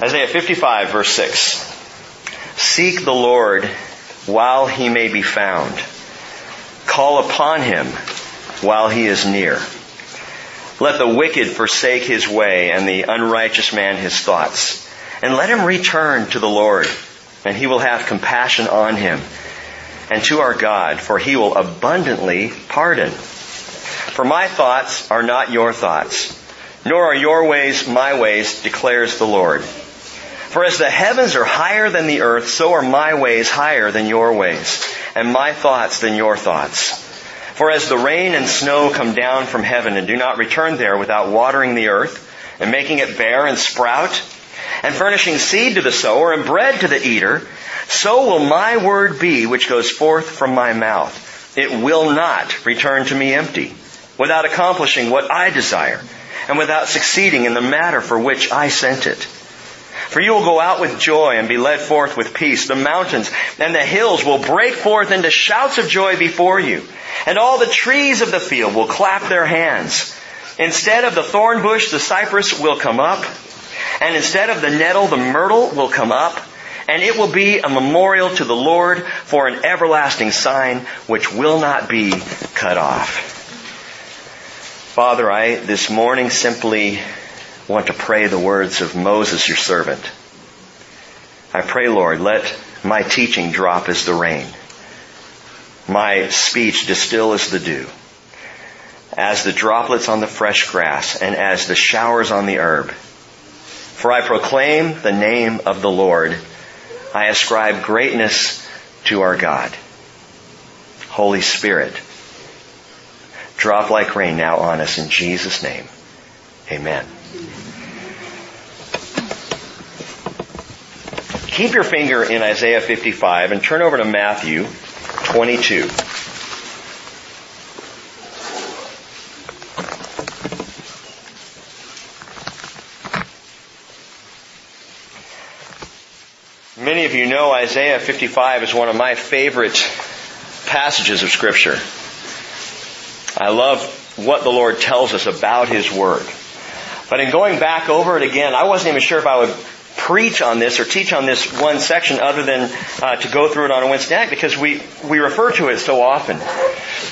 Isaiah 55 verse 6. Seek the Lord while he may be found. Call upon him while he is near. Let the wicked forsake his way and the unrighteous man his thoughts. And let him return to the Lord and he will have compassion on him and to our God for he will abundantly pardon. For my thoughts are not your thoughts, nor are your ways my ways, declares the Lord. For as the heavens are higher than the earth, so are my ways higher than your ways, and my thoughts than your thoughts. For as the rain and snow come down from heaven and do not return there without watering the earth, and making it bear and sprout, and furnishing seed to the sower and bread to the eater, so will my word be which goes forth from my mouth. It will not return to me empty, without accomplishing what I desire, and without succeeding in the matter for which I sent it. For you will go out with joy and be led forth with peace. The mountains and the hills will break forth into shouts of joy before you. And all the trees of the field will clap their hands. Instead of the thorn bush, the cypress will come up. And instead of the nettle, the myrtle will come up. And it will be a memorial to the Lord for an everlasting sign which will not be cut off. Father, I this morning simply want to pray the words of Moses, your servant. I pray, Lord, let my teaching drop as the rain, my speech distill as the dew, as the droplets on the fresh grass, and as the showers on the herb. For I proclaim the name of the Lord. I ascribe greatness to our God. Holy Spirit, drop like rain now on us in Jesus' name. Amen. Keep your finger in Isaiah 55 and turn over to Matthew 22. Many of you know Isaiah 55 is one of my favorite passages of Scripture. I love what the Lord tells us about His Word. But in going back over it again, I wasn't even sure if I would preach on this or teach on this one section other than uh, to go through it on a Wednesday night because we, we refer to it so often.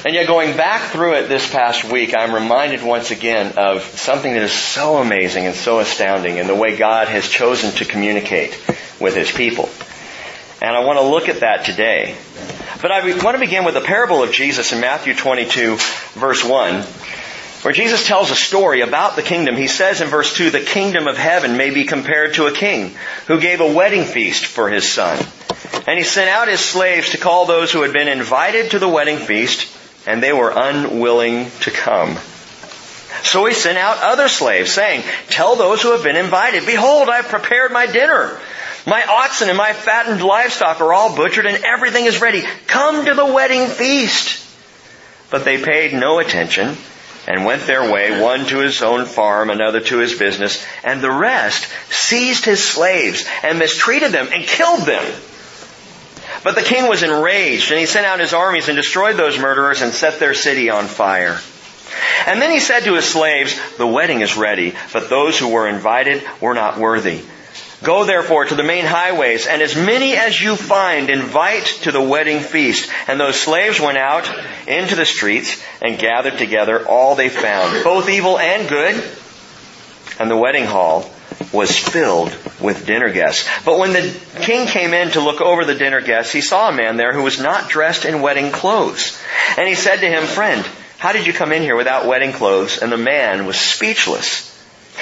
And yet going back through it this past week, I'm reminded once again of something that is so amazing and so astounding in the way God has chosen to communicate with His people. And I want to look at that today. But I want to begin with the parable of Jesus in Matthew 22 verse 1 where Jesus tells a story about the kingdom. He says in verse 2, the kingdom of heaven may be compared to a king who gave a wedding feast for his son. And he sent out his slaves to call those who had been invited to the wedding feast, and they were unwilling to come. So he sent out other slaves, saying, Tell those who have been invited, Behold, I have prepared my dinner. My oxen and my fattened livestock are all butchered, and everything is ready. Come to the wedding feast. But they paid no attention and went their way, one to his own farm, another to his business, and the rest seized his slaves and mistreated them and killed them. But the king was enraged, and he sent out his armies and destroyed those murderers and set their city on fire. And then he said to his slaves, The wedding is ready, but those who were invited were not worthy. Go therefore to the main highways, and as many as you find, invite to the wedding feast. And those slaves went out into the streets and gathered together all they found, both evil and good. And the wedding hall was filled with dinner guests. But when the king came in to look over the dinner guests, he saw a man there who was not dressed in wedding clothes. And he said to him, Friend, how did you come in here without wedding clothes? And the man was speechless.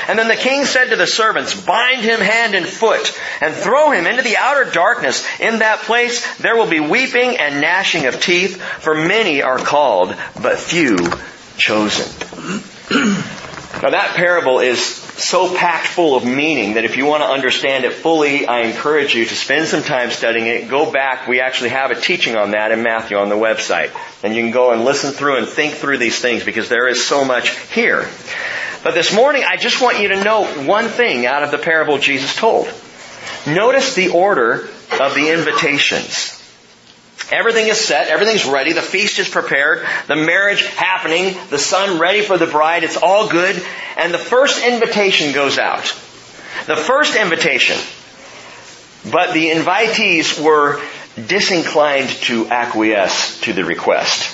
And then the king said to the servants, bind him hand and foot and throw him into the outer darkness. In that place there will be weeping and gnashing of teeth, for many are called, but few chosen. now that parable is so packed full of meaning that if you want to understand it fully, I encourage you to spend some time studying it. Go back. We actually have a teaching on that in Matthew on the website. And you can go and listen through and think through these things because there is so much here. But this morning, I just want you to know one thing out of the parable Jesus told. Notice the order of the invitations. Everything is set, everything's ready, the feast is prepared, the marriage happening, the son ready for the bride, it's all good, and the first invitation goes out. The first invitation, but the invitees were disinclined to acquiesce to the request.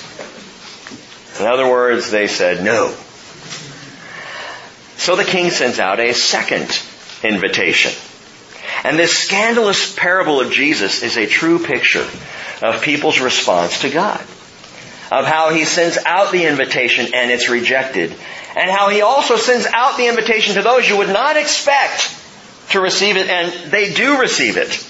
In other words, they said no. So the king sends out a second invitation. And this scandalous parable of Jesus is a true picture of people's response to God. Of how he sends out the invitation and it's rejected. And how he also sends out the invitation to those you would not expect to receive it and they do receive it.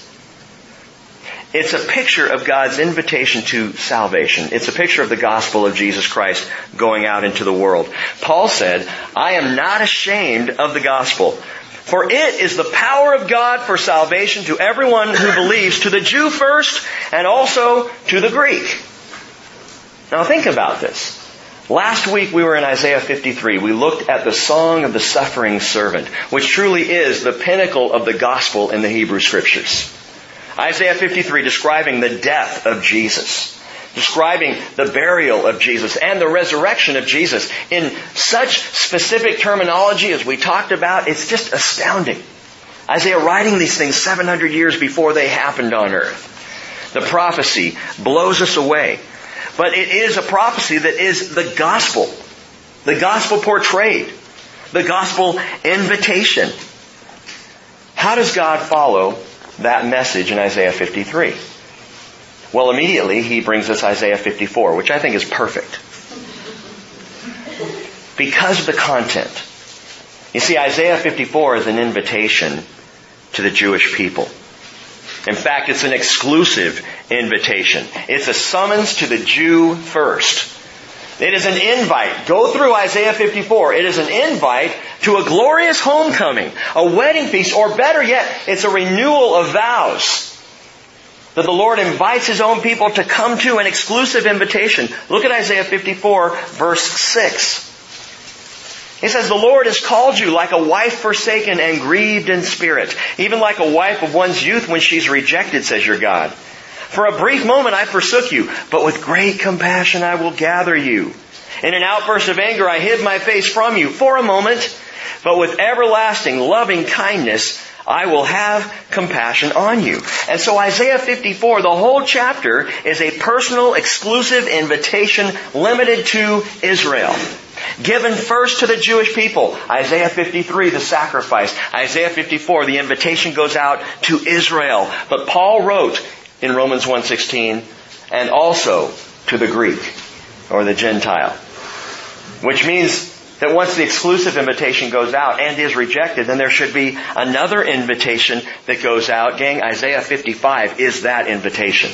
It's a picture of God's invitation to salvation. It's a picture of the gospel of Jesus Christ going out into the world. Paul said, I am not ashamed of the gospel, for it is the power of God for salvation to everyone who believes, to the Jew first, and also to the Greek. Now think about this. Last week we were in Isaiah 53. We looked at the song of the suffering servant, which truly is the pinnacle of the gospel in the Hebrew scriptures. Isaiah 53 describing the death of Jesus, describing the burial of Jesus and the resurrection of Jesus in such specific terminology as we talked about, it's just astounding. Isaiah writing these things 700 years before they happened on earth. The prophecy blows us away. But it is a prophecy that is the gospel. The gospel portrayed. The gospel invitation. How does God follow that message in Isaiah 53? Well, immediately he brings us Isaiah 54, which I think is perfect. Because of the content. You see, Isaiah 54 is an invitation to the Jewish people. In fact, it's an exclusive invitation. It's a summons to the Jew first. It is an invite. Go through Isaiah 54. It is an invite to a glorious homecoming, a wedding feast, or better yet, it's a renewal of vows that the Lord invites His own people to come to an exclusive invitation. Look at Isaiah 54 verse 6. He says, the Lord has called you like a wife forsaken and grieved in spirit, even like a wife of one's youth when she's rejected, says your God. For a brief moment I forsook you, but with great compassion I will gather you. In an outburst of anger I hid my face from you for a moment, but with everlasting loving kindness I will have compassion on you. And so Isaiah 54, the whole chapter is a personal, exclusive invitation limited to Israel. Given first to the Jewish people. Isaiah 53, the sacrifice. Isaiah 54, the invitation goes out to Israel. But Paul wrote in Romans 1.16, and also to the Greek, or the Gentile. Which means that once the exclusive invitation goes out and is rejected, then there should be another invitation that goes out. Gang, Isaiah 55 is that invitation.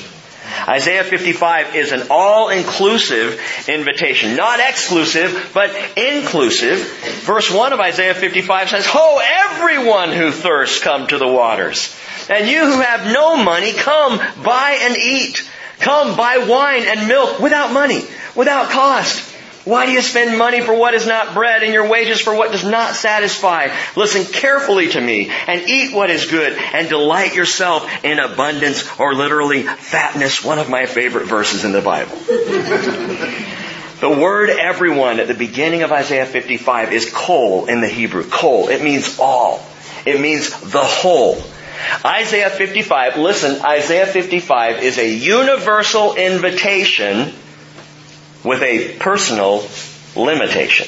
Isaiah 55 is an all-inclusive invitation. Not exclusive, but inclusive. Verse 1 of Isaiah 55 says, Ho, everyone who thirsts, come to the waters. And you who have no money, come, buy and eat. Come, buy wine and milk without money, without cost. Why do you spend money for what is not bread and your wages for what does not satisfy? Listen carefully to me and eat what is good and delight yourself in abundance or literally fatness, one of my favorite verses in the Bible. the word everyone at the beginning of Isaiah 55 is kol in the Hebrew. Kol. It means all. It means the whole. Isaiah 55, listen, Isaiah 55 is a universal invitation with a personal limitation.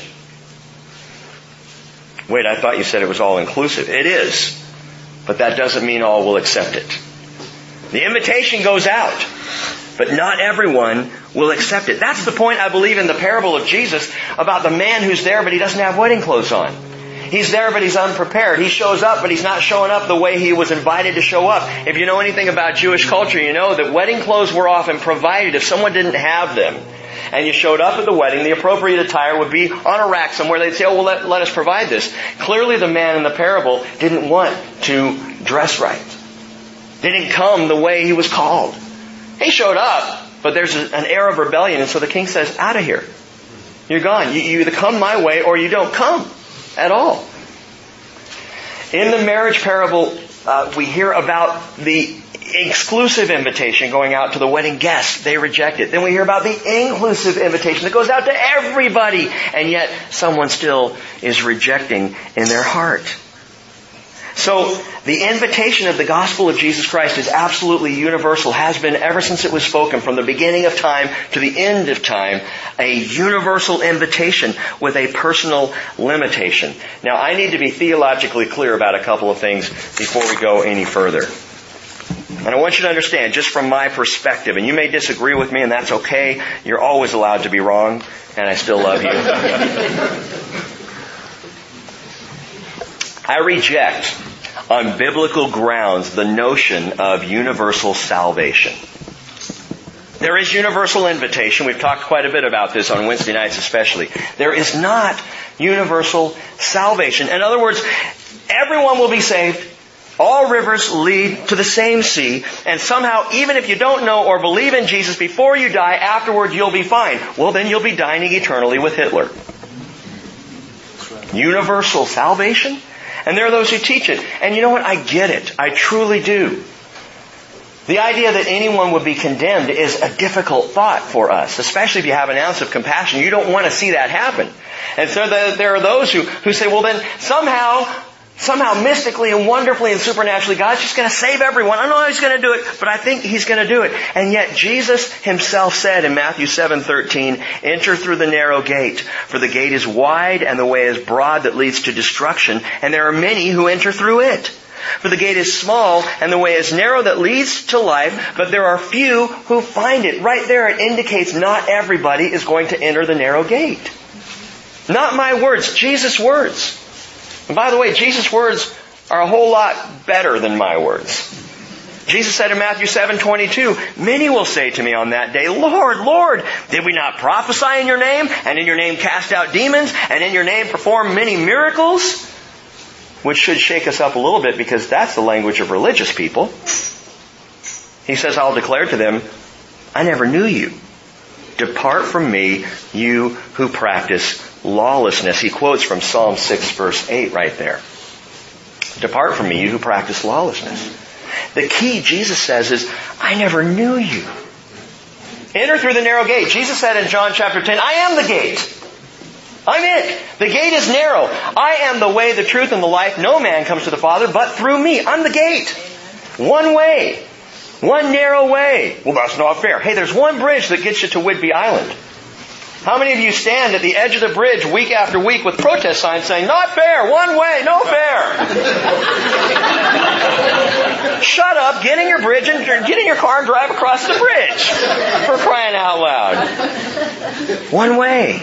Wait, I thought you said it was all inclusive. It is. But that doesn't mean all will accept it. The invitation goes out, but not everyone will accept it. That's the point I believe in the parable of Jesus about the man who's there but he doesn't have wedding clothes on. He's there, but he's unprepared. He shows up, but he's not showing up the way he was invited to show up. If you know anything about Jewish culture, you know that wedding clothes were often provided if someone didn't have them. And you showed up at the wedding, the appropriate attire would be on a rack somewhere. They'd say, oh, well, let, let us provide this. Clearly the man in the parable didn't want to dress right. Didn't come the way he was called. He showed up, but there's an air of rebellion, and so the king says, out of here. You're gone. You, you either come my way or you don't come at all. In the marriage parable, uh, we hear about the exclusive invitation going out to the wedding guests. They reject it. Then we hear about the inclusive invitation that goes out to everybody, and yet someone still is rejecting in their heart. So the invitation of the gospel of Jesus Christ is absolutely universal, has been ever since it was spoken from the beginning of time to the end of time, a universal invitation with a personal limitation. Now I need to be theologically clear about a couple of things before we go any further. And I want you to understand, just from my perspective, and you may disagree with me and that's okay, you're always allowed to be wrong, and I still love you. I reject on biblical grounds the notion of universal salvation. There is universal invitation. We've talked quite a bit about this on Wednesday nights especially. There is not universal salvation. In other words, everyone will be saved. All rivers lead to the same sea, and somehow, even if you don't know or believe in Jesus before you die, afterward you'll be fine. Well, then you'll be dining eternally with Hitler. Universal salvation? And there are those who teach it. And you know what? I get it. I truly do. The idea that anyone would be condemned is a difficult thought for us, especially if you have an ounce of compassion. You don't want to see that happen. And so there are those who, who say, well then somehow somehow mystically and wonderfully and supernaturally, God's just going to save everyone. I don't know how He's going to do it, but I think He's going to do it. And yet Jesus Himself said in Matthew 7:13, "Enter through the narrow gate, for the gate is wide and the way is broad that leads to destruction, and there are many who enter through it." For the gate is small and the way is narrow that leads to life, but there are few who find it. Right there it indicates not everybody is going to enter the narrow gate. Not my words, Jesus' words. And by the way, Jesus' words are a whole lot better than my words. Jesus said in Matthew 7:22, "Many will say to me on that day, Lord, Lord, did we not prophesy in your name and in your name cast out demons and in your name perform many miracles?" Which should shake us up a little bit because that's the language of religious people. He says, "I'll declare to them, I never knew you. Depart from me, you who practice lawlessness. He quotes from Psalm 6 verse 8 right there. Depart from me, you who practice lawlessness. The key, Jesus says, is, I never knew you. Enter through the narrow gate. Jesus said in John chapter 10, I am the gate. I'm it. The gate is narrow. I am the way, the truth, and the life. No man comes to the Father but through me. I'm the gate. One way. One narrow way. Well, that's not fair. Hey, there's one bridge that gets you to Whidbey Island. How many of you stand at the edge of the bridge week after week with protest signs saying, not fair, one way, no fair? Shut up, get in your bridge and get in your car and drive across the bridge. For crying out loud. One way.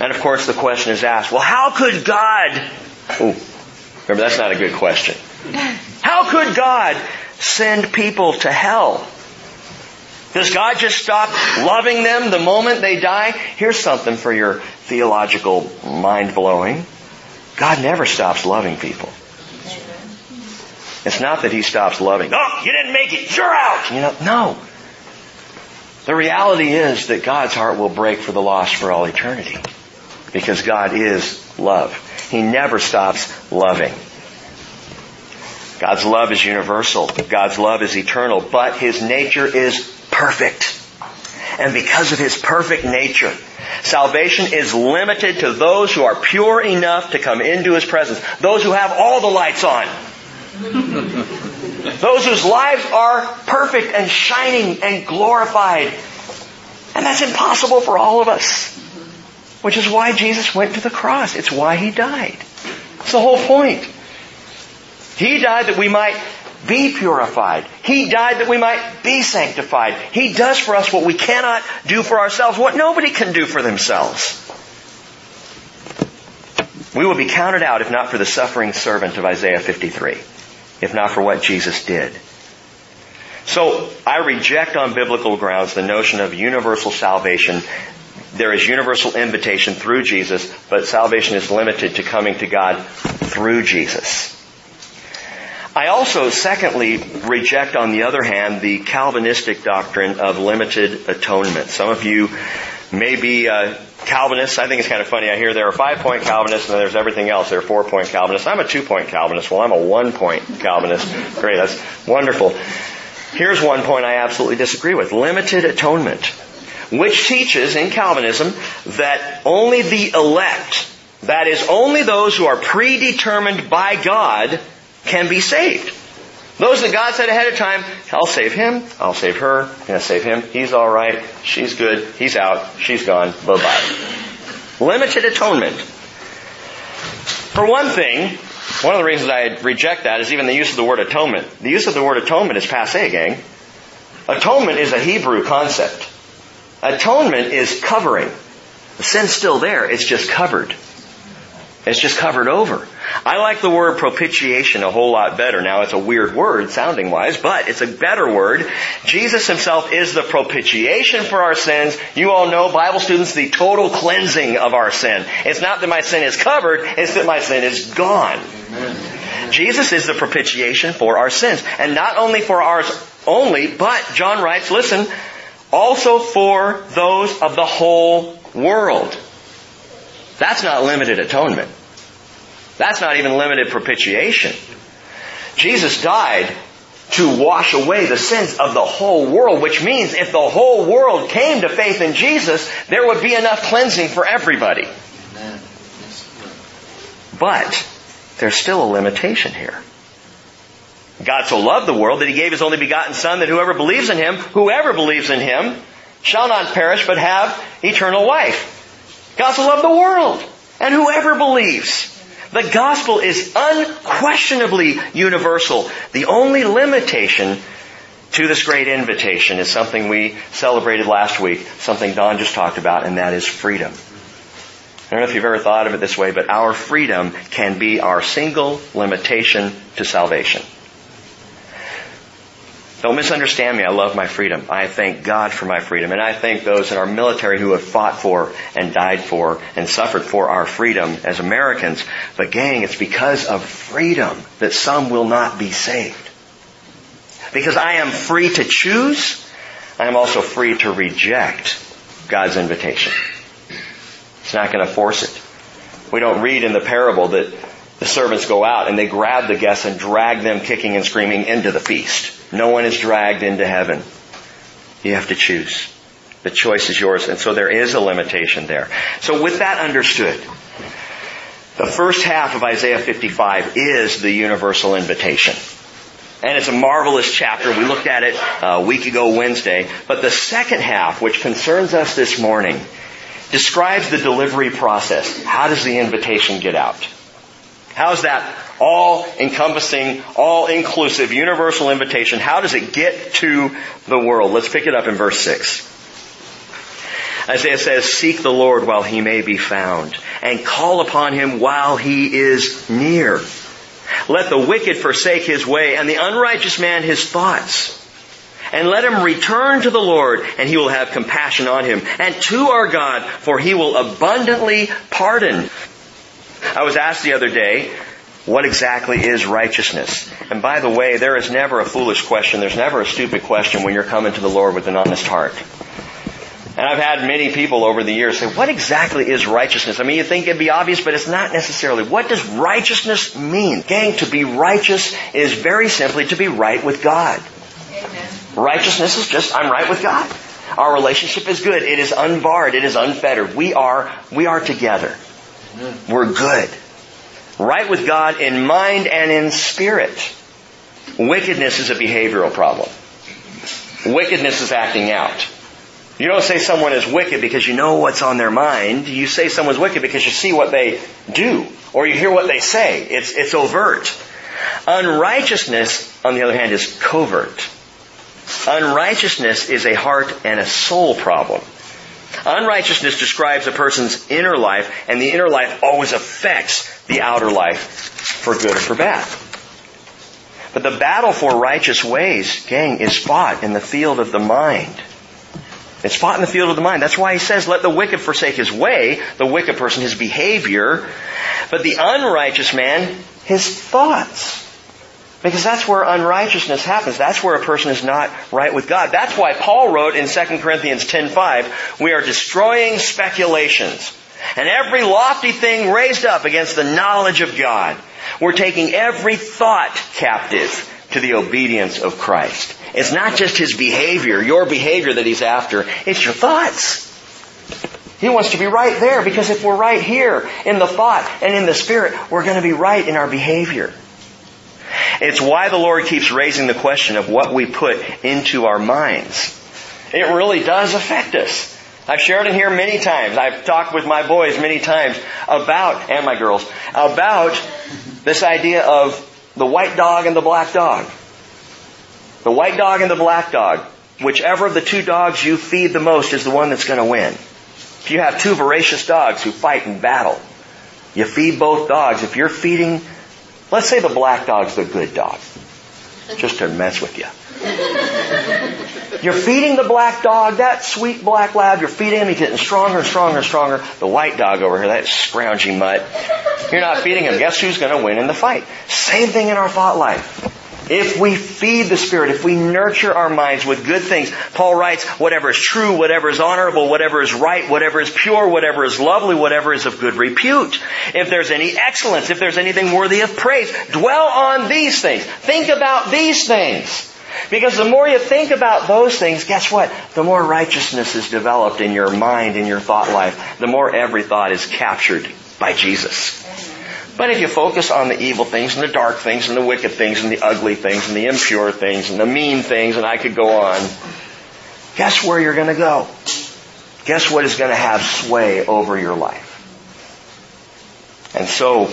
And of course the question is asked, well how could God, ooh, remember that's not a good question. How could God send people to hell? Does God just stop loving them the moment they die? Here's something for your theological mind blowing. God never stops loving people. It's not that He stops loving. Oh, you didn't make it. You're out. You know, no. The reality is that God's heart will break for the lost for all eternity. Because God is love. He never stops loving. God's love is universal. God's love is eternal. But His nature is perfect. And because of his perfect nature, salvation is limited to those who are pure enough to come into his presence. Those who have all the lights on. those whose lives are perfect and shining and glorified. And that's impossible for all of us. Which is why Jesus went to the cross. It's why he died. It's the whole point. He died that we might be purified. He died that we might be sanctified. He does for us what we cannot do for ourselves, what nobody can do for themselves. We will be counted out if not for the suffering servant of Isaiah 53, if not for what Jesus did. So I reject on biblical grounds the notion of universal salvation. There is universal invitation through Jesus, but salvation is limited to coming to God through Jesus. I also, secondly, reject, on the other hand, the Calvinistic doctrine of limited atonement. Some of you may be uh, Calvinists. I think it's kind of funny. I hear there are five-point Calvinists and there's everything else. There are four-point Calvinists. I'm a two-point Calvinist. Well, I'm a one-point Calvinist. Great, that's wonderful. Here's one point I absolutely disagree with. Limited atonement, which teaches in Calvinism that only the elect That is, only those who are predetermined by God can be saved. Those that God said ahead of time, I'll save him, I'll save her, I'm gonna save him, he's alright, she's good, he's out, she's gone, bye bye. Limited atonement. For one thing, one of the reasons I reject that is even the use of the word atonement. The use of the word atonement is passe, gang. Atonement is a Hebrew concept. Atonement is covering. The sin's still there, it's just covered. It's just covered over. I like the word propitiation a whole lot better. Now it's a weird word sounding wise, but it's a better word. Jesus himself is the propitiation for our sins. You all know, Bible students, the total cleansing of our sin. It's not that my sin is covered, it's that my sin is gone. Amen. Jesus is the propitiation for our sins. And not only for ours only, but John writes, listen, also for those of the whole world. That's not limited atonement. That's not even limited propitiation. Jesus died to wash away the sins of the whole world, which means if the whole world came to faith in Jesus, there would be enough cleansing for everybody. But there's still a limitation here. God so loved the world that he gave his only begotten son that whoever believes in him, whoever believes in him, shall not perish but have eternal life. God so loved the world and whoever believes. The gospel is unquestionably universal. The only limitation to this great invitation is something we celebrated last week, something Don just talked about, and that is freedom. I don't know if you've ever thought of it this way, but our freedom can be our single limitation to salvation. Don't misunderstand me. I love my freedom. I thank God for my freedom. And I thank those in our military who have fought for and died for and suffered for our freedom as Americans. But gang, it's because of freedom that some will not be saved. Because I am free to choose, I am also free to reject God's invitation. It's not going to force it. We don't read in the parable that the servants go out and they grab the guests and drag them kicking and screaming into the feast. No one is dragged into heaven. You have to choose. The choice is yours. And so there is a limitation there. So with that understood, the first half of Isaiah 55 is the universal invitation. And it's a marvelous chapter. We looked at it uh, a week ago Wednesday. But the second half, which concerns us this morning, describes the delivery process. How does the invitation get out? How's that all encompassing, all inclusive, universal invitation? How does it get to the world? Let's pick it up in verse 6. Isaiah says, Seek the Lord while he may be found, and call upon him while he is near. Let the wicked forsake his way, and the unrighteous man his thoughts. And let him return to the Lord, and he will have compassion on him, and to our God, for he will abundantly pardon. I was asked the other day, what exactly is righteousness? And by the way, there is never a foolish question. There's never a stupid question when you're coming to the Lord with an honest heart. And I've had many people over the years say, what exactly is righteousness? I mean, you think it'd be obvious, but it's not necessarily. What does righteousness mean? Gang, to be righteous is very simply to be right with God. Amen. Righteousness is just, I'm right with God. Our relationship is good. It is unbarred. It is unfettered. We are, we are together. We're good. Right with God in mind and in spirit. Wickedness is a behavioral problem. Wickedness is acting out. You don't say someone is wicked because you know what's on their mind. You say someone's wicked because you see what they do or you hear what they say. It's, it's overt. Unrighteousness, on the other hand, is covert. Unrighteousness is a heart and a soul problem. Unrighteousness describes a person's inner life, and the inner life always affects the outer life for good or for bad. But the battle for righteous ways, gang, is fought in the field of the mind. It's fought in the field of the mind. That's why he says, let the wicked forsake his way, the wicked person, his behavior, but the unrighteous man, his thoughts. Because that's where unrighteousness happens. That's where a person is not right with God. That's why Paul wrote in 2 Corinthians 10:5, we are destroying speculations and every lofty thing raised up against the knowledge of God. We're taking every thought captive to the obedience of Christ. It's not just his behavior, your behavior that he's after, it's your thoughts. He wants to be right there because if we're right here in the thought and in the spirit, we're going to be right in our behavior. It's why the Lord keeps raising the question of what we put into our minds. It really does affect us. I've shared it here many times. I've talked with my boys many times about, and my girls, about this idea of the white dog and the black dog. The white dog and the black dog. Whichever of the two dogs you feed the most is the one that's going to win. If you have two voracious dogs who fight in battle, you feed both dogs. If you're feeding, let's say the black dog's the good dog, just to mess with you. You're feeding the black dog, that sweet black lab, you're feeding him, he's getting stronger and stronger and stronger. The white dog over here, that scroungy mutt, you're not feeding him. Guess who's going to win in the fight? Same thing in our thought life. If we feed the Spirit, if we nurture our minds with good things, Paul writes, whatever is true, whatever is honorable, whatever is right, whatever is pure, whatever is lovely, whatever is of good repute. If there's any excellence, if there's anything worthy of praise, dwell on these things. Think about these things. Because the more you think about those things, guess what? The more righteousness is developed in your mind, in your thought life. The more every thought is captured by Jesus. But if you focus on the evil things and the dark things and the wicked things and the ugly things and the impure things and the mean things, and I could go on, guess where you're going to go? Guess what is going to have sway over your life? And so,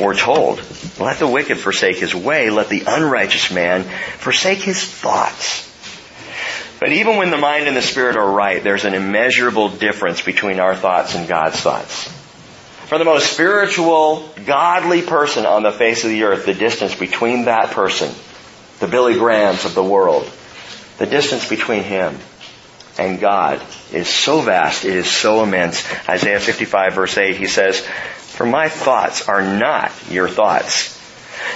we're told, let the wicked forsake his way, let the unrighteous man forsake his thoughts. But even when the mind and the spirit are right, there's an immeasurable difference between our thoughts and God's thoughts. For the most spiritual, godly person on the face of the earth, the distance between that person, the Billy Grahams of the world, the distance between him and God is so vast, it is so immense. Isaiah 55 verse 8, he says, For my thoughts are not your thoughts,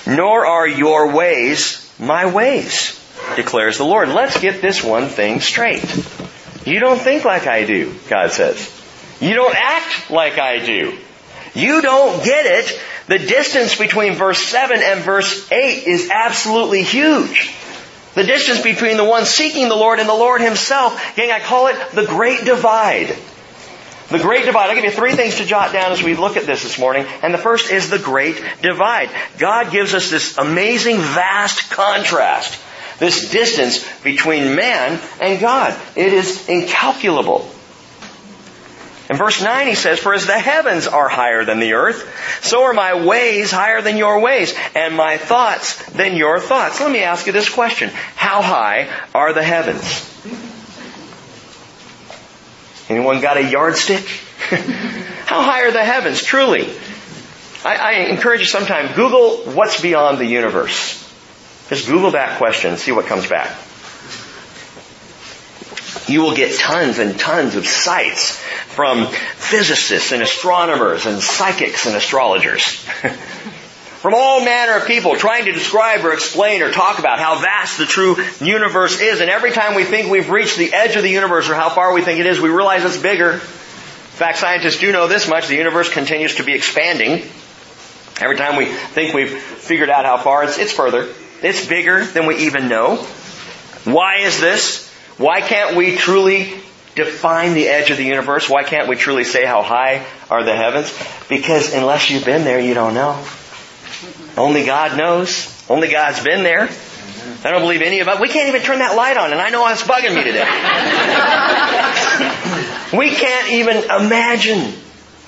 nor are your ways my ways, declares the Lord. Let's get this one thing straight. You don't think like I do, God says. You don't act like I do. You don't get it. The distance between verse 7 and verse 8 is absolutely huge. The distance between the one seeking the Lord and the Lord Himself. Gang, I call it the Great Divide. The Great Divide. I'll give you three things to jot down as we look at this this morning. And the first is the Great Divide. God gives us this amazing, vast contrast. This distance between man and God. It is incalculable. In verse 9 he says, For as the heavens are higher than the earth, so are my ways higher than your ways, and my thoughts than your thoughts. Let me ask you this question. How high are the heavens? Anyone got a yardstick? How high are the heavens, truly? I, I encourage you sometime, Google what's beyond the universe. Just Google that question and see what comes back you will get tons and tons of sites from physicists and astronomers and psychics and astrologers. from all manner of people trying to describe or explain or talk about how vast the true universe is. And every time we think we've reached the edge of the universe or how far we think it is, we realize it's bigger. In fact, scientists do know this much. The universe continues to be expanding. Every time we think we've figured out how far, it's, it's further. It's bigger than we even know. Why is this? Why can't we truly define the edge of the universe? Why can't we truly say how high are the heavens? Because unless you've been there, you don't know. Only God knows. Only God's been there. I don't believe any of us. We can't even turn that light on, and I know it's bugging me today. we can't even imagine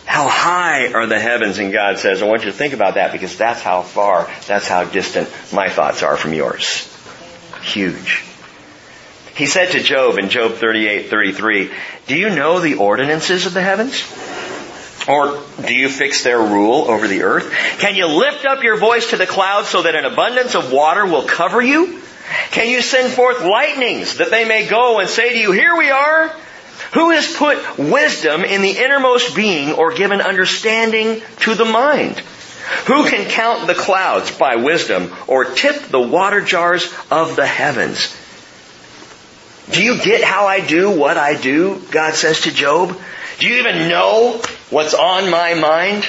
how high are the heavens, and God says, I want you to think about that because that's how far, that's how distant my thoughts are from yours. Huge. He said to Job in Job 38, 33, Do you know the ordinances of the heavens? Or do you fix their rule over the earth? Can you lift up your voice to the clouds so that an abundance of water will cover you? Can you send forth lightnings that they may go and say to you, Here we are? Who has put wisdom in the innermost being or given understanding to the mind? Who can count the clouds by wisdom or tip the water jars of the heavens? Do you get how I do what I do? God says to Job. Do you even know what's on my mind?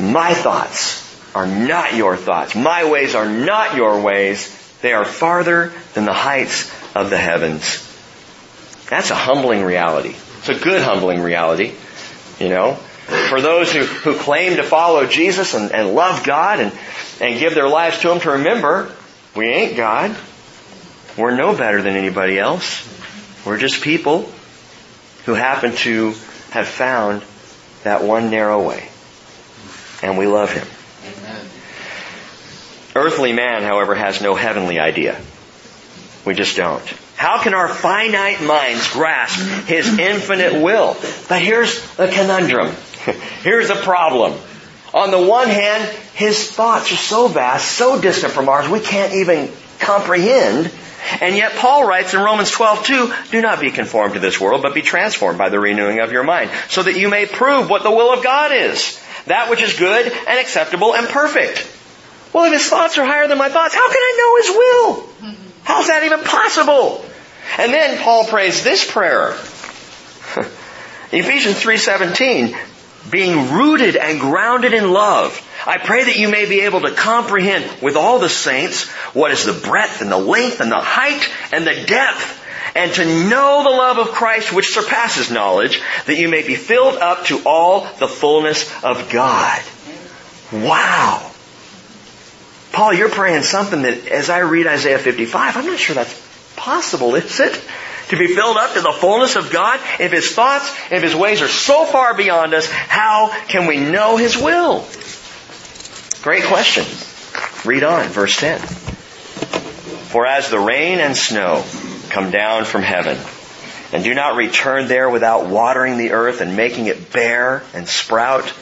My thoughts are not your thoughts. My ways are not your ways. They are farther than the heights of the heavens. That's a humbling reality. It's a good humbling reality, you know. For those who, who claim to follow Jesus and, and love God and, and give their lives to Him to remember, we ain't God. We're no better than anybody else. We're just people who happen to have found that one narrow way. And we love Him. Amen. Earthly man, however, has no heavenly idea. We just don't. How can our finite minds grasp His infinite will? But here's the conundrum. here's the problem. On the one hand, His thoughts are so vast, so distant from ours, we can't even comprehend. And yet Paul writes in Romans 12, 2, do not be conformed to this world, but be transformed by the renewing of your mind, so that you may prove what the will of God is, that which is good and acceptable and perfect. Well, if his thoughts are higher than my thoughts, how can I know his will? How's that even possible? And then Paul prays this prayer. Ephesians 3:17, being rooted and grounded in love. I pray that you may be able to comprehend with all the saints what is the breadth and the length and the height and the depth and to know the love of Christ which surpasses knowledge that you may be filled up to all the fullness of God. Wow. Paul, you're praying something that as I read Isaiah 55, I'm not sure that's possible, is it? To be filled up to the fullness of God? If His thoughts, if His ways are so far beyond us, how can we know His will? Great question. Read on, verse 10. For as the rain and snow come down from heaven, and do not return there without watering the earth and making it bear and sprout,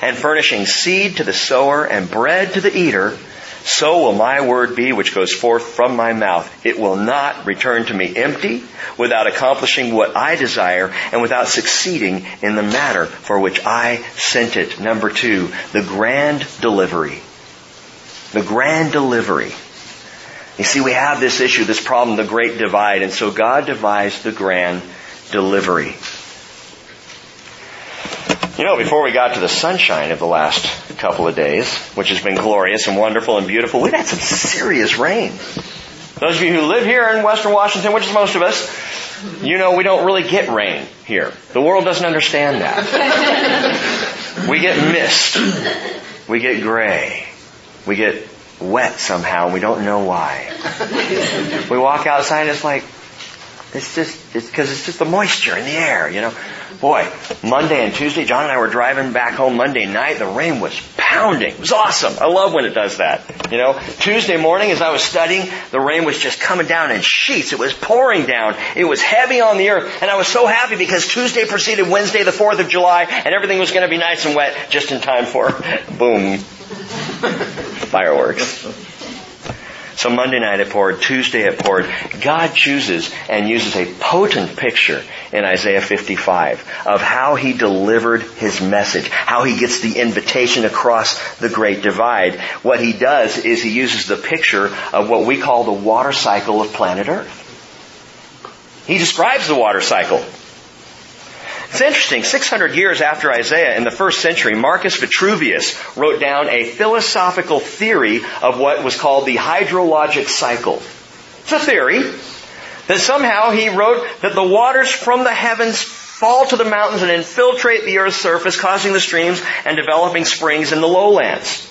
and furnishing seed to the sower and bread to the eater, so will my word be which goes forth from my mouth. It will not return to me empty, without accomplishing what I desire, and without succeeding in the matter for which I sent it. Number two, the grand delivery. The grand delivery. You see, we have this issue, this problem, the great divide, and so God devised the grand delivery. You know, before we got to the sunshine of the last couple of days, which has been glorious and wonderful and beautiful, we've had some serious rain. Those of you who live here in Western Washington, which is most of us, you know we don't really get rain here. The world doesn't understand that. we get mist. We get gray. We get wet somehow and we don't know why. we walk outside and it's like, it's just, it's because it's just the moisture in the air, you know. Boy, Monday and Tuesday, John and I were driving back home Monday night. The rain was pounding. It was awesome. I love when it does that. You know, Tuesday morning as I was studying, the rain was just coming down in sheets. It was pouring down. It was heavy on the earth. And I was so happy because Tuesday preceded Wednesday, the 4th of July, and everything was going to be nice and wet just in time for boom. Fireworks. So Monday night it poured, Tuesday it poured. God chooses and uses a potent picture in Isaiah 55 of how he delivered his message, how he gets the invitation across the great divide. What he does is he uses the picture of what we call the water cycle of planet Earth. He describes the water cycle. It's interesting, 600 years after Isaiah, in the first century, Marcus Vitruvius wrote down a philosophical theory of what was called the hydrologic cycle. It's a theory that somehow he wrote that the waters from the heavens fall to the mountains and infiltrate the earth's surface, causing the streams and developing springs in the lowlands.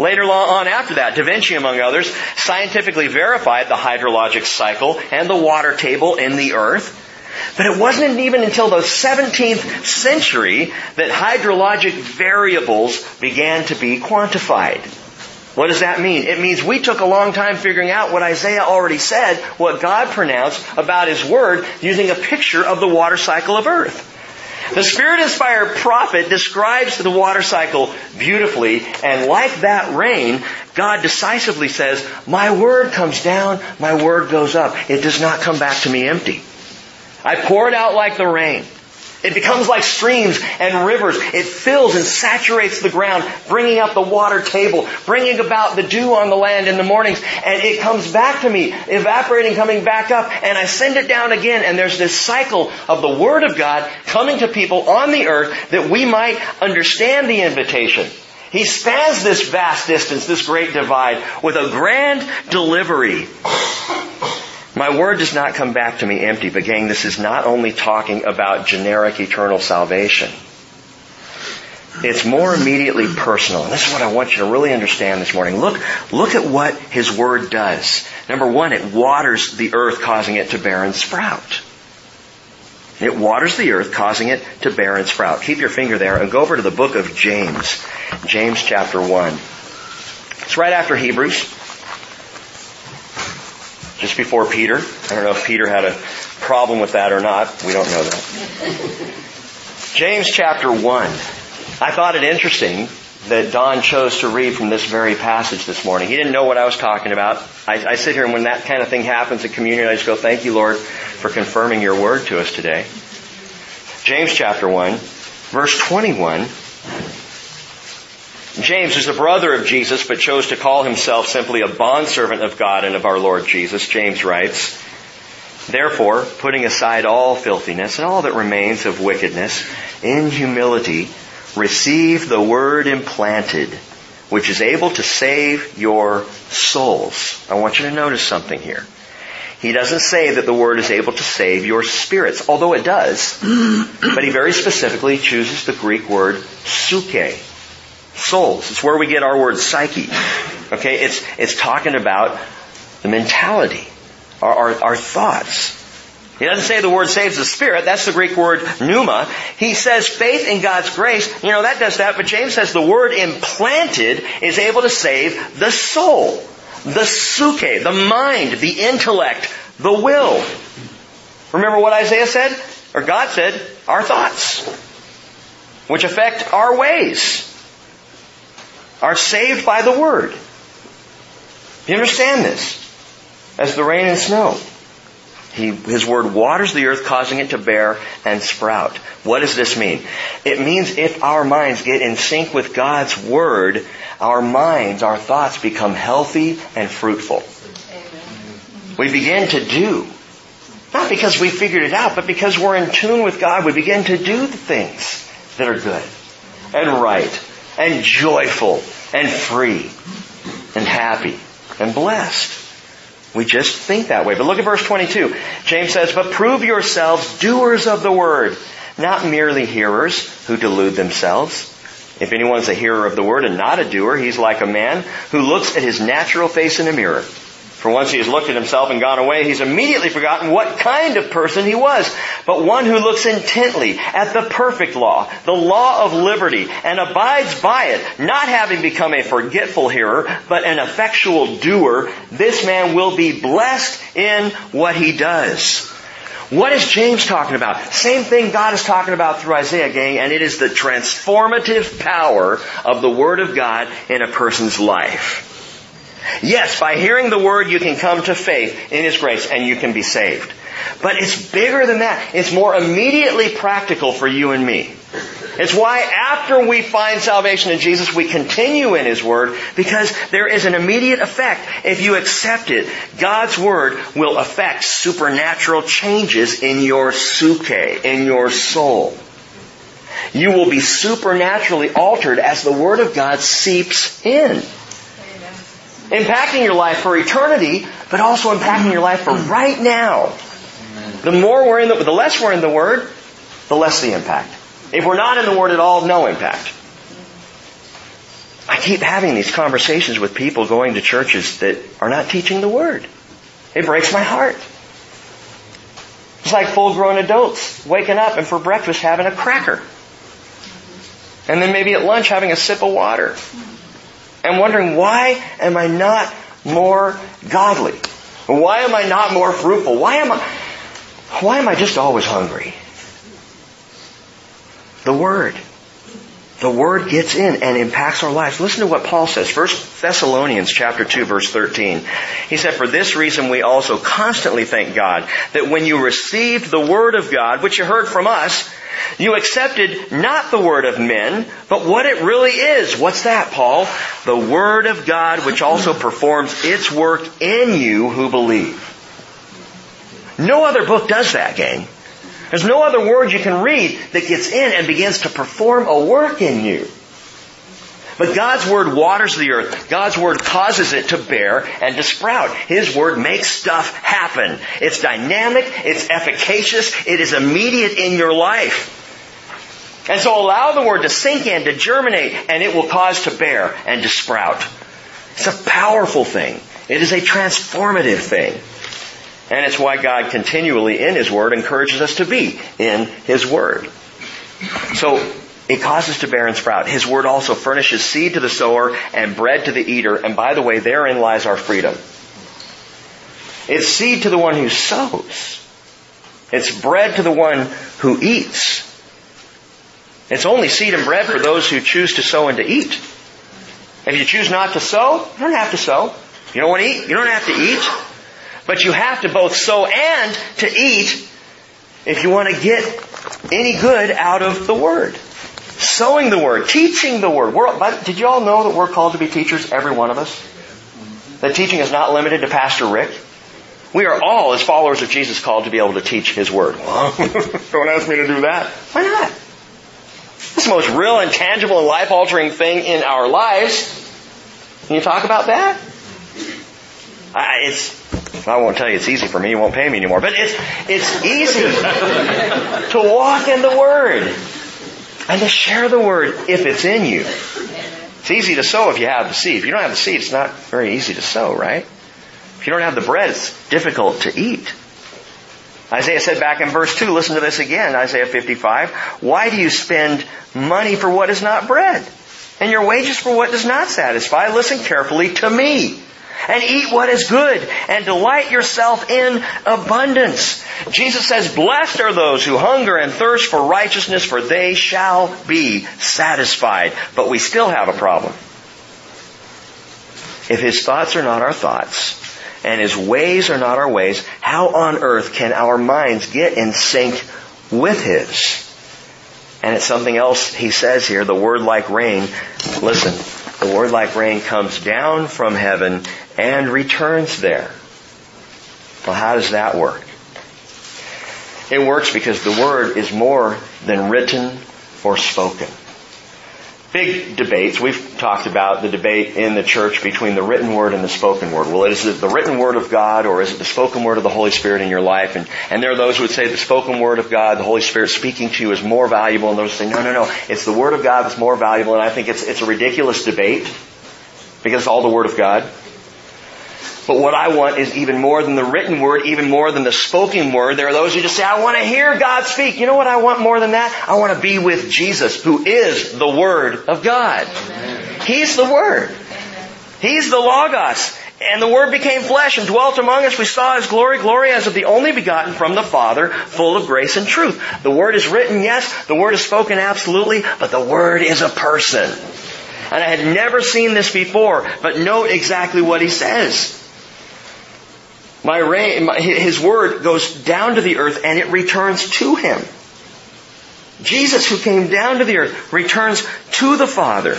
Later on after that, Da Vinci, among others, scientifically verified the hydrologic cycle and the water table in the earth. But it wasn't even until the 17th century that hydrologic variables began to be quantified. What does that mean? It means we took a long time figuring out what Isaiah already said, what God pronounced about His Word, using a picture of the water cycle of earth. The Spirit-inspired prophet describes the water cycle beautifully, and like that rain, God decisively says, my word comes down, my word goes up. It does not come back to me empty. I pour it out like the rain. It becomes like streams and rivers. It fills and saturates the ground, bringing up the water table, bringing about the dew on the land in the mornings, and it comes back to me, evaporating, coming back up, and I send it down again, and there's this cycle of the Word of God coming to people on the earth that we might understand the invitation. He spans this vast distance, this great divide, with a grand delivery My word does not come back to me empty, but gang, this is not only talking about generic eternal salvation. It's more immediately personal. And this is what I want you to really understand this morning. Look, look at what His Word does. Number one, it waters the earth, causing it to bear and sprout. It waters the earth, causing it to bear and sprout. Keep your finger there and go over to the book of James. James chapter 1. It's right after Hebrews. Just before Peter. I don't know if Peter had a problem with that or not. We don't know that. James chapter 1. I thought it interesting that Don chose to read from this very passage this morning. He didn't know what I was talking about. I, I, sit here and when that kind of thing happens at communion, I just go, thank you, Lord, for confirming your word to us today. James chapter 1, verse 21. James is a brother of Jesus, but chose to call himself simply a bondservant of God and of our Lord Jesus. James writes, Therefore, putting aside all filthiness and all that remains of wickedness, in humility, receive the word implanted, which is able to save your souls. I want you to notice something here. He doesn't say that the word is able to save your spirits, although it does. but he very specifically chooses the Greek word suke. Souls. It's where we get our word psyche. Okay? It's, it's talking about the mentality, our, our, our thoughts. He doesn't say the word saves the spirit. That's the Greek word pneuma. He says faith in God's grace. You know, that does that. But James says the word implanted is able to save the soul. The suke, the mind, the intellect, the will. Remember what Isaiah said? Or God said? Our thoughts. Which affect our ways. Are saved by the word. You understand this? As the rain and snow. He, his word waters the earth, causing it to bear and sprout. What does this mean? It means if our minds get in sync with God's word, our minds, our thoughts become healthy and fruitful. Amen. We begin to do. Not because we figured it out, but because we're in tune with God, we begin to do the things that are good and right and joyful and free and happy and blessed. We just think that way. But look at verse 22. James says, But prove yourselves doers of the word, not merely hearers who delude themselves. If anyone's a hearer of the word and not a doer, he's like a man who looks at his natural face in a mirror. For once he has looked at himself and gone away, he's immediately forgotten what kind of person he was. But one who looks intently at the perfect law, the law of liberty, and abides by it, not having become a forgetful hearer, but an effectual doer, this man will be blessed in what he does. What is James talking about? Same thing God is talking about through Isaiah, gang, and it is the transformative power of the Word of God in a person's life. Yes, by hearing the word you can come to faith in His grace and you can be saved. But it's bigger than that. It's more immediately practical for you and me. It's why after we find salvation in Jesus, we continue in His Word because there is an immediate effect. If you accept it, God's Word will affect supernatural changes in your suke, in your soul. You will be supernaturally altered as the Word of God seeps in impacting your life for eternity, but also impacting your life for right now. The more we're in the, the less we're in the Word, the less the impact. If we're not in the Word at all, no impact. I keep having these conversations with people going to churches that are not teaching the Word. It breaks my heart. It's like full grown adults waking up and for breakfast having a cracker. And then maybe at lunch having a sip of water and wondering why am I not more godly? Why am I not more fruitful? Why am I, why am I just always hungry? The Word. The Word gets in and impacts our lives. Listen to what Paul says. First Thessalonians chapter 2 verse 13. He said, For this reason we also constantly thank God that when you received the Word of God, which you heard from us, you accepted not the word of men, but what it really is. What's that, Paul? The word of God which also performs its work in you who believe. No other book does that, gang. There's no other word you can read that gets in and begins to perform a work in you. But God's Word waters the earth. God's Word causes it to bear and to sprout. His Word makes stuff happen. It's dynamic, it's efficacious, it is immediate in your life. And so allow the Word to sink in, to germinate, and it will cause to bear and to sprout. It's a powerful thing. It is a transformative thing. And it's why God continually in His Word encourages us to be in His Word. So, it causes to bear and sprout. His Word also furnishes seed to the sower and bread to the eater. And by the way, therein lies our freedom. It's seed to the one who sows. It's bread to the one who eats. It's only seed and bread for those who choose to sow and to eat. If you choose not to sow, you don't have to sow. You don't want to eat, you don't have to eat. But you have to both sow and to eat if you want to get any good out of the Word. Sowing the Word, teaching the Word. We're, did you all know that we're called to be teachers, every one of us? That teaching is not limited to Pastor Rick. We are all, as followers of Jesus, called to be able to teach His Word. Well, don't ask me to do that. Why not? It's the most real and tangible and life altering thing in our lives. Can you talk about that? I, it's, I won't tell you it's easy for me, you won't pay me anymore, but it's, it's easy to walk in the Word and to share the Word if it's in you. It's easy to sow if you have the seed. If you don't have the seed, it's not very easy to sow, right? If you don't have the bread, it's difficult to eat. Isaiah said back in verse 2, listen to this again, Isaiah 55, why do you spend money for what is not bread? And your wages for what does not satisfy? Listen carefully to me and eat what is good and delight yourself in abundance. Jesus says, blessed are those who hunger and thirst for righteousness for they shall be satisfied. But we still have a problem. If his thoughts are not our thoughts, and his ways are not our ways, how on earth can our minds get in sync with his? And it's something else he says here, the word like rain. Listen, the word like rain comes down from heaven and returns there. Well, how does that work? It works because the word is more than written or spoken big debates. We've talked about the debate in the church between the written word and the spoken word. Well, is it the written word of God or is it the spoken word of the Holy Spirit in your life? And, and there are those who would say the spoken word of God, the Holy Spirit speaking to you is more valuable and those say, no, no, no, it's the word of God that's more valuable and I think it's, it's a ridiculous debate because it's all the word of God. But what I want is even more than the written word, even more than the spoken word. There are those who just say, I want to hear God speak. You know what I want more than that? I want to be with Jesus, who is the Word of God. Amen. He's the Word. He's the Logos. And the Word became flesh and dwelt among us. We saw His glory, glory as of the only begotten from the Father, full of grace and truth. The Word is written, yes. The Word is spoken, absolutely. But the Word is a person. And I had never seen this before, but note exactly what He says. My rain, my, his word goes down to the earth and it returns to him. Jesus who came down to the earth returns to the Father.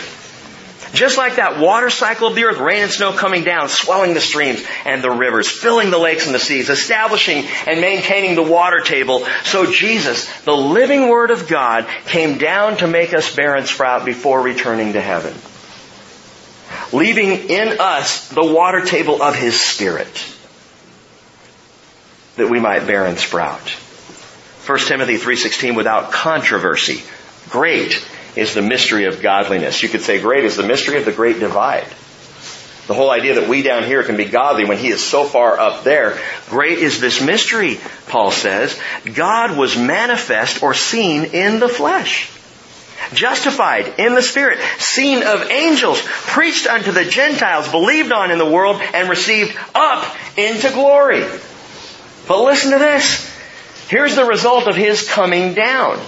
Just like that water cycle of the earth, rain and snow coming down, swelling the streams and the rivers, filling the lakes and the seas, establishing and maintaining the water table. So Jesus, the living Word of God, came down to make us bear and sprout before returning to heaven. Leaving in us the water table of His Spirit that we might bear and sprout. 1 Timothy 3.16, without controversy. Great is the mystery of godliness. You could say great is the mystery of the great divide. The whole idea that we down here can be godly when He is so far up there. Great is this mystery, Paul says. God was manifest or seen in the flesh. Justified in the Spirit, seen of angels, preached unto the Gentiles, believed on in the world, and received up into glory. But listen to this. Here's the result of His coming down.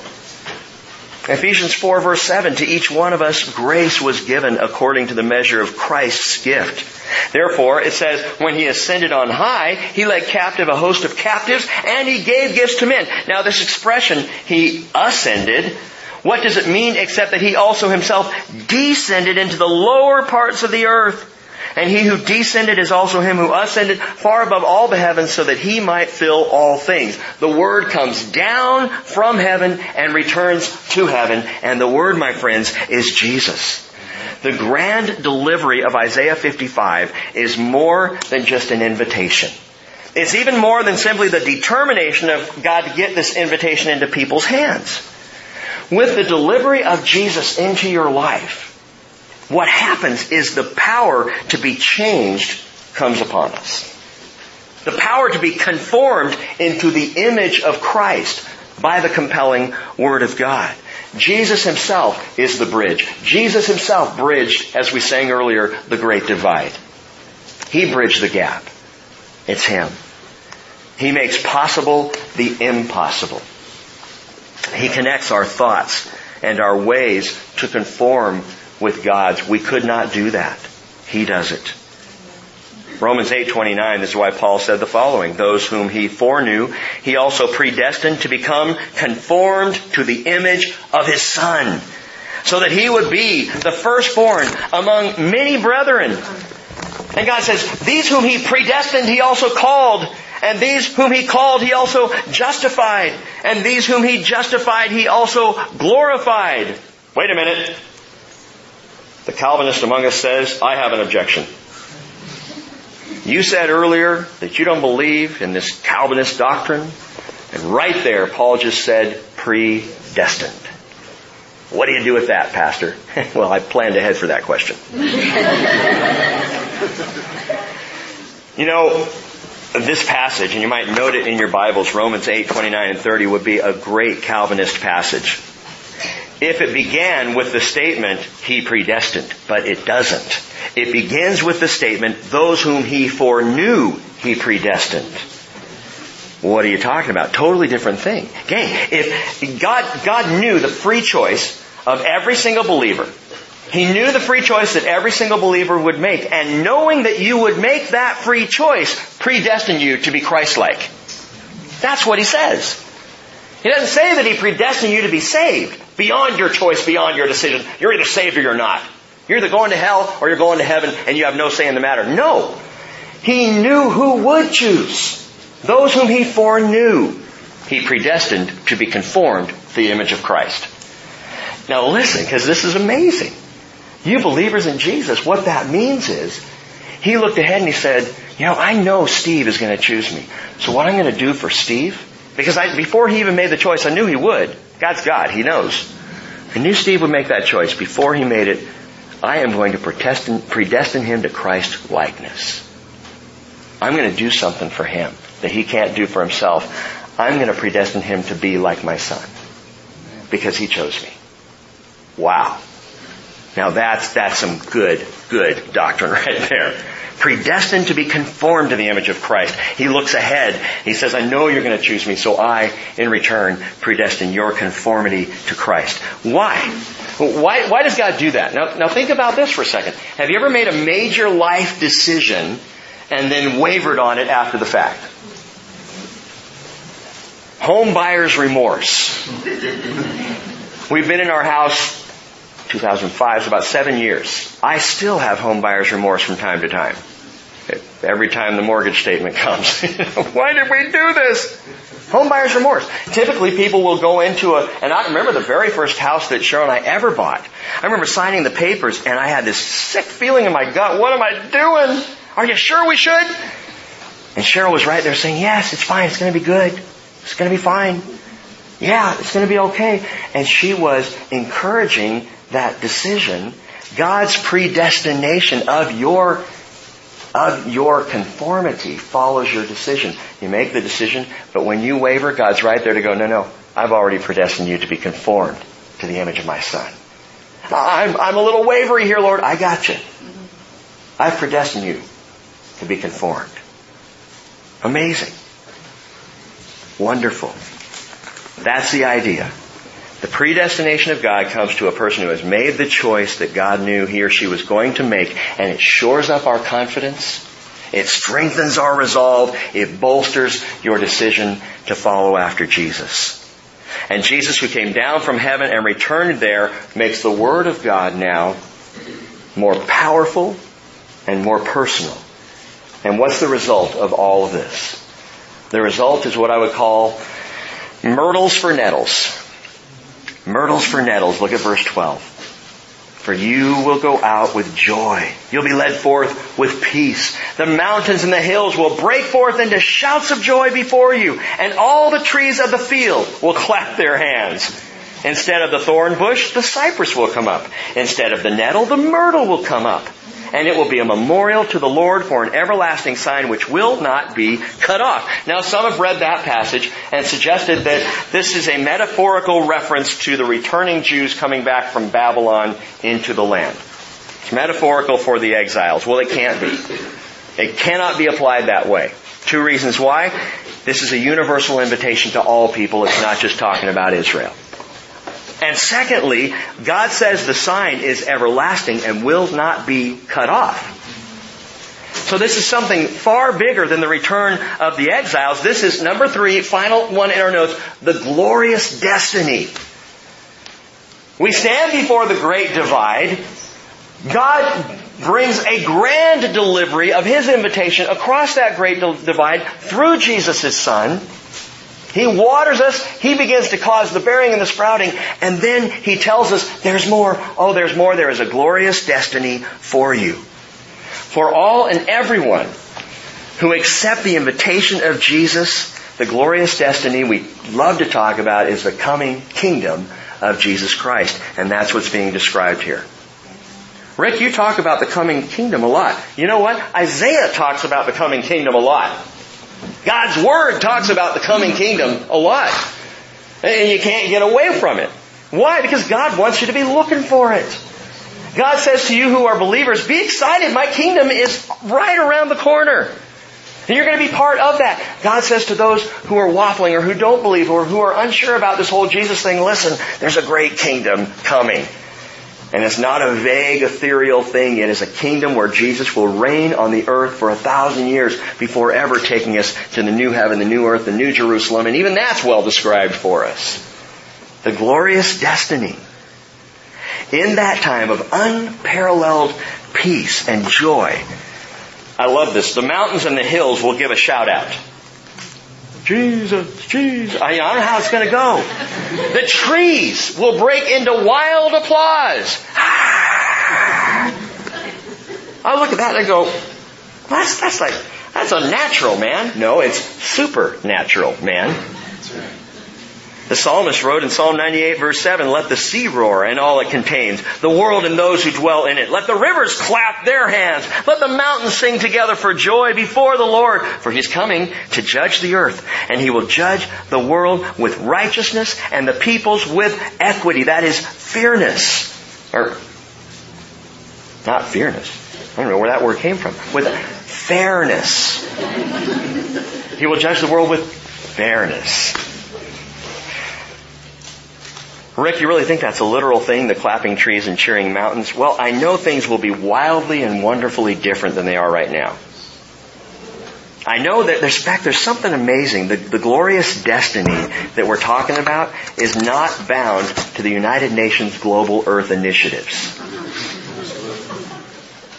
Ephesians 4 verse 7, to each one of us grace was given according to the measure of Christ's gift. Therefore, it says, when he ascended on high, he led captive a host of captives and he gave gifts to men. Now this expression, he ascended, what does it mean except that he also himself descended into the lower parts of the earth? And he who descended is also him who ascended far above all the heavens so that he might fill all things. The word comes down from heaven and returns to heaven. And the word, my friends, is Jesus. The grand delivery of Isaiah 55 is more than just an invitation. It's even more than simply the determination of God to get this invitation into people's hands. With the delivery of Jesus into your life, what happens is the power to be changed comes upon us. The power to be conformed into the image of Christ by the compelling Word of God. Jesus himself is the bridge. Jesus himself bridged, as we sang earlier, the great divide. He bridged the gap. It's him. He makes possible the impossible. He connects our thoughts and our ways to conform with God's. We could not do that. He does it. Romans 8:29 this is why Paul said the following those whom he foreknew he also predestined to become conformed to the image of his son so that he would be the firstborn among many brethren and God says these whom he predestined he also called and these whom he called he also justified and these whom he justified he also glorified wait a minute the Calvinist among us says I have an objection you said earlier that you don't believe in this Calvinist doctrine. And right there, Paul just said predestined. What do you do with that, Pastor? well, I planned ahead for that question. you know, this passage, and you might note it in your Bibles, Romans 8, 29 and 30 would be a great Calvinist passage. If it began with the statement, He predestined, but it doesn't. It begins with the statement, those whom he foreknew, he predestined. What are you talking about? Totally different thing. Okay, if God, God knew the free choice of every single believer, he knew the free choice that every single believer would make, and knowing that you would make that free choice predestined you to be Christ-like. That's what he says. He doesn't say that he predestined you to be saved beyond your choice, beyond your decision. You're either saved or you're not. You're either going to hell or you're going to heaven and you have no say in the matter. No. He knew who would choose. Those whom he foreknew, he predestined to be conformed to the image of Christ. Now listen, because this is amazing. You believers in Jesus, what that means is, he looked ahead and he said, you know, I know Steve is going to choose me. So what I'm going to do for Steve, because I, before he even made the choice, I knew he would. God's God. He knows. I knew Steve would make that choice before he made it. I am going to predestine, him to Christ likeness. I'm going to do something for him that he can't do for himself. I'm going to predestine him to be like my son because he chose me. Wow. Now that's, that's some good, good doctrine right there. Predestined to be conformed to the image of Christ. He looks ahead. He says, I know you're going to choose me, so I, in return, predestine your conformity to Christ. Why? Why, why does God do that? Now, now think about this for a second. Have you ever made a major life decision and then wavered on it after the fact? Home buyer's remorse. We've been in our house 2005, it's about seven years. I still have home buyer's remorse from time to time. Every time the mortgage statement comes. Why did we do this? Home buyer's remorse. Typically people will go into a, and I remember the very first house that Cheryl and I ever bought. I remember signing the papers and I had this sick feeling in my gut. What am I doing? Are you sure we should? And Cheryl was right there saying, yes, it's fine. It's going to be good. It's going to be fine. Yeah, it's going to be okay. And she was encouraging that decision. God's predestination of your of your conformity follows your decision. You make the decision, but when you waver, God's right there to go, no, no, I've already predestined you to be conformed to the image of my son. I'm, I'm a little wavery here, Lord. I got you. I've predestined you to be conformed. Amazing. Wonderful. That's the idea. The predestination of God comes to a person who has made the choice that God knew he or she was going to make, and it shores up our confidence. It strengthens our resolve. It bolsters your decision to follow after Jesus. And Jesus, who came down from heaven and returned there, makes the Word of God now more powerful and more personal. And what's the result of all of this? The result is what I would call myrtles for nettles. Myrtles for nettles. Look at verse 12. for you will go out with joy. You'll be led forth with peace. The mountains and the hills will break forth into shouts of joy before you, and all the trees of the field will clap their hands. Instead of the thorn bush, the cypress will come up. Instead of the nettle, the myrtle will come up and it will be a memorial to the Lord for an everlasting sign which will not be cut off. Now some have read that passage and suggested that this is a metaphorical reference to the returning Jews coming back from Babylon into the land. It's metaphorical for the exiles. Well, it can't be. It cannot be applied that way. Two reasons why. This is a universal invitation to all people. It's not just talking about Israel. And secondly, God says the sign is everlasting and will not be cut off. So this is something far bigger than the return of the exiles. This is number three, final one in our notes, the glorious destiny. We stand before the great divide. God brings a grand delivery of His invitation across that great divide through Jesus' Son. He waters us, He begins to cause the bearing and the sprouting, and then He tells us there's more. Oh, there's more. There is a glorious destiny for you. For all and everyone who accept the invitation of Jesus, the glorious destiny we love to talk about is the coming kingdom of Jesus Christ. And that's what's being described here. Rick, you talk about the coming kingdom a lot. You know what? Isaiah talks about the coming kingdom a lot. God's Word talks about the coming kingdom a lot. And you can't get away from it. Why? Because God wants you to be looking for it. God says to you who are believers, be excited. My kingdom is right around the corner. And you're going to be part of that. God says to those who are waffling or who don't believe or who are unsure about this whole Jesus thing, listen, there's a great kingdom coming. And it's not a vague, ethereal thing. It is a kingdom where Jesus will reign on the earth for a thousand years before ever taking us to the new heaven, the new earth, the new Jerusalem. And even that's well described for us. The glorious destiny. In that time of unparalleled peace and joy. I love this. The mountains and the hills will give a shout out. Jesus, Jesus. I, don't know how it's going to go. The trees will break into wild applause. Ah. I look at that and I go, that's, that's like, that's unnatural, man. No, it's supernatural, man. The psalmist wrote in Psalm 98 verse 7, let the sea roar and all it contains, the world and those who dwell in it. Let the rivers clap their hands. Let the mountains sing together for joy before the Lord, for he's coming to judge the earth. And he will judge the world with righteousness and the peoples with equity. That is fairness. Or, not fairness. I don't know where that word came from. With fairness. He will judge the world with fairness. Rick, you really think that's a literal thing, the clapping trees and cheering mountains? Well, I know things will be wildly and wonderfully different than they are right now. I know that there's in fact there's something amazing. The, the glorious destiny that we're talking about is not bound to the United Nations Global Earth Initiatives.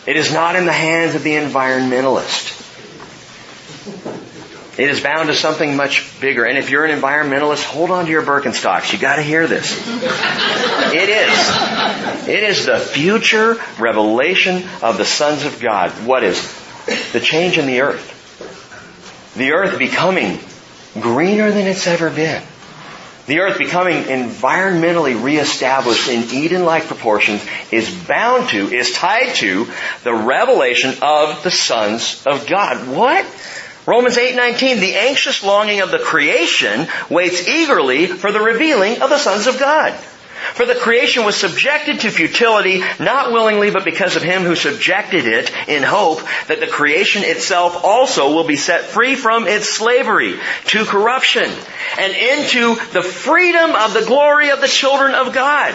It is not in the hands of the environmentalist. It is bound to something much bigger. And if you're an environmentalist, hold on to your Birkenstocks. You gotta hear this. It is. It is the future revelation of the sons of God. What is? The change in the earth. The earth becoming greener than it's ever been. The earth becoming environmentally reestablished in Eden-like proportions is bound to, is tied to the revelation of the sons of God. What? Romans 8:19 the anxious longing of the creation waits eagerly for the revealing of the sons of God. For the creation was subjected to futility, not willingly, but because of him who subjected it in hope that the creation itself also will be set free from its slavery to corruption and into the freedom of the glory of the children of God.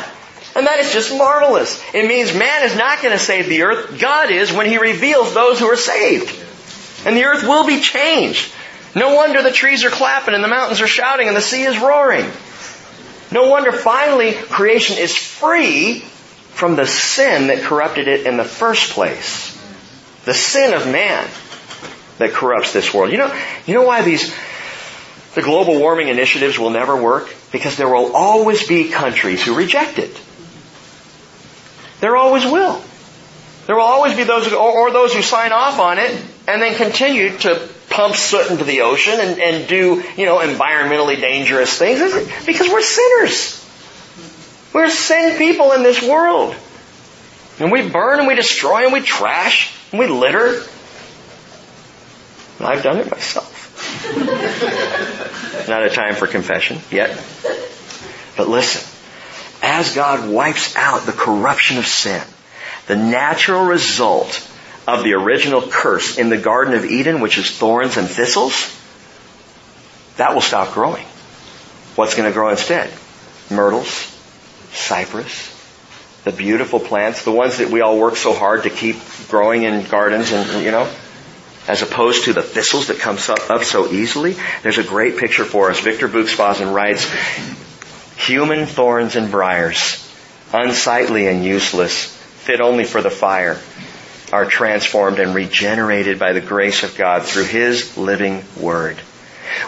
And that is just marvelous. It means man is not going to save the earth. God is when he reveals those who are saved. And the earth will be changed. No wonder the trees are clapping and the mountains are shouting and the sea is roaring. No wonder finally creation is free from the sin that corrupted it in the first place. The sin of man that corrupts this world. You know, you know why these, the global warming initiatives will never work? Because there will always be countries who reject it. There always will. There will always be those, or those who sign off on it and then continue to pump soot into the ocean and, and do, you know, environmentally dangerous things because we're sinners. We're sin people in this world. And we burn and we destroy and we trash and we litter. And I've done it myself. Not a time for confession yet. But listen, as God wipes out the corruption of sin, the natural result of the original curse in the Garden of Eden, which is thorns and thistles, that will stop growing. What's going to grow instead? Myrtles, cypress, the beautiful plants, the ones that we all work so hard to keep growing in gardens and, you know, as opposed to the thistles that come up, so easily. There's a great picture for us. Victor Buksbazen writes, human thorns and briars, unsightly and useless, fit only for the fire, are transformed and regenerated by the grace of God through His living Word.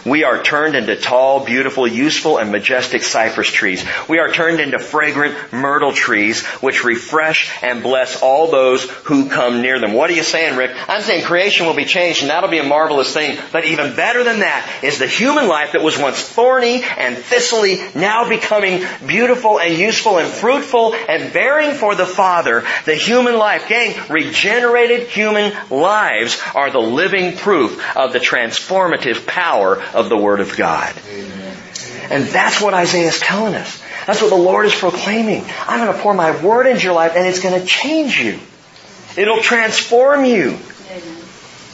We are turned into tall, beautiful, useful, and majestic cypress trees. We are turned into fragrant myrtle trees, which refresh and bless all those who come near them. What are you saying, Rick? I'm saying creation will be changed, and that'll be a marvelous thing. But even better than that is the human life that was once thorny and thistly, now becoming beautiful and useful and fruitful and bearing for the Father. The human life, gang, regenerated human lives are the living proof of the transformative power of the Word of God. Amen. And that's what Isaiah is telling us. That's what the Lord is proclaiming. I'm going to pour my Word into your life and it's going to change you. It'll transform you.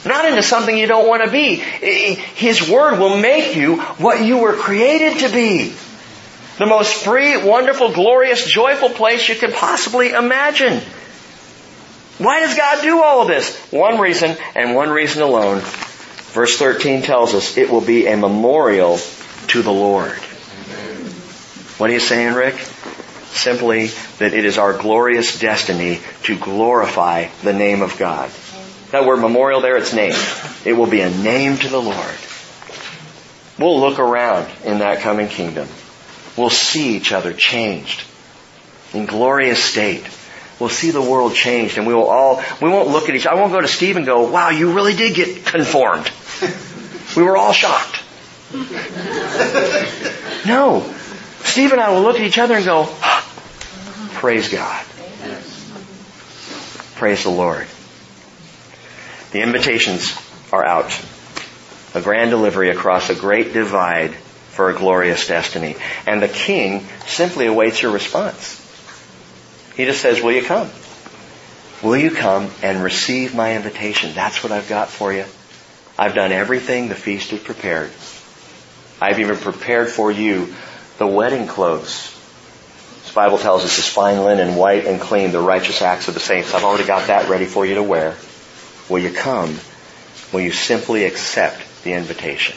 Not into something you don't want to be. His Word will make you what you were created to be. The most free, wonderful, glorious, joyful place you can possibly imagine. Why does God do all of this? One reason and one reason alone. Verse 13 tells us it will be a memorial to the Lord. What are you saying, Rick? Simply that it is our glorious destiny to glorify the name of God. That word memorial there, it's name. It will be a name to the Lord. We'll look around in that coming kingdom. We'll see each other changed in glorious state. We'll see the world changed and we will all, we won't look at each, I won't go to Steve and go, wow, you really did get conformed. We were all shocked. No. Steve and I will look at each other and go, praise God. Praise the Lord. The invitations are out. A grand delivery across a great divide for a glorious destiny. And the king simply awaits your response. He just says, will you come? Will you come and receive my invitation? That's what I've got for you. I've done everything the feast has prepared. I've even prepared for you the wedding clothes. This Bible tells us it's fine linen, white and clean, the righteous acts of the saints. I've already got that ready for you to wear. Will you come? Will you simply accept the invitation?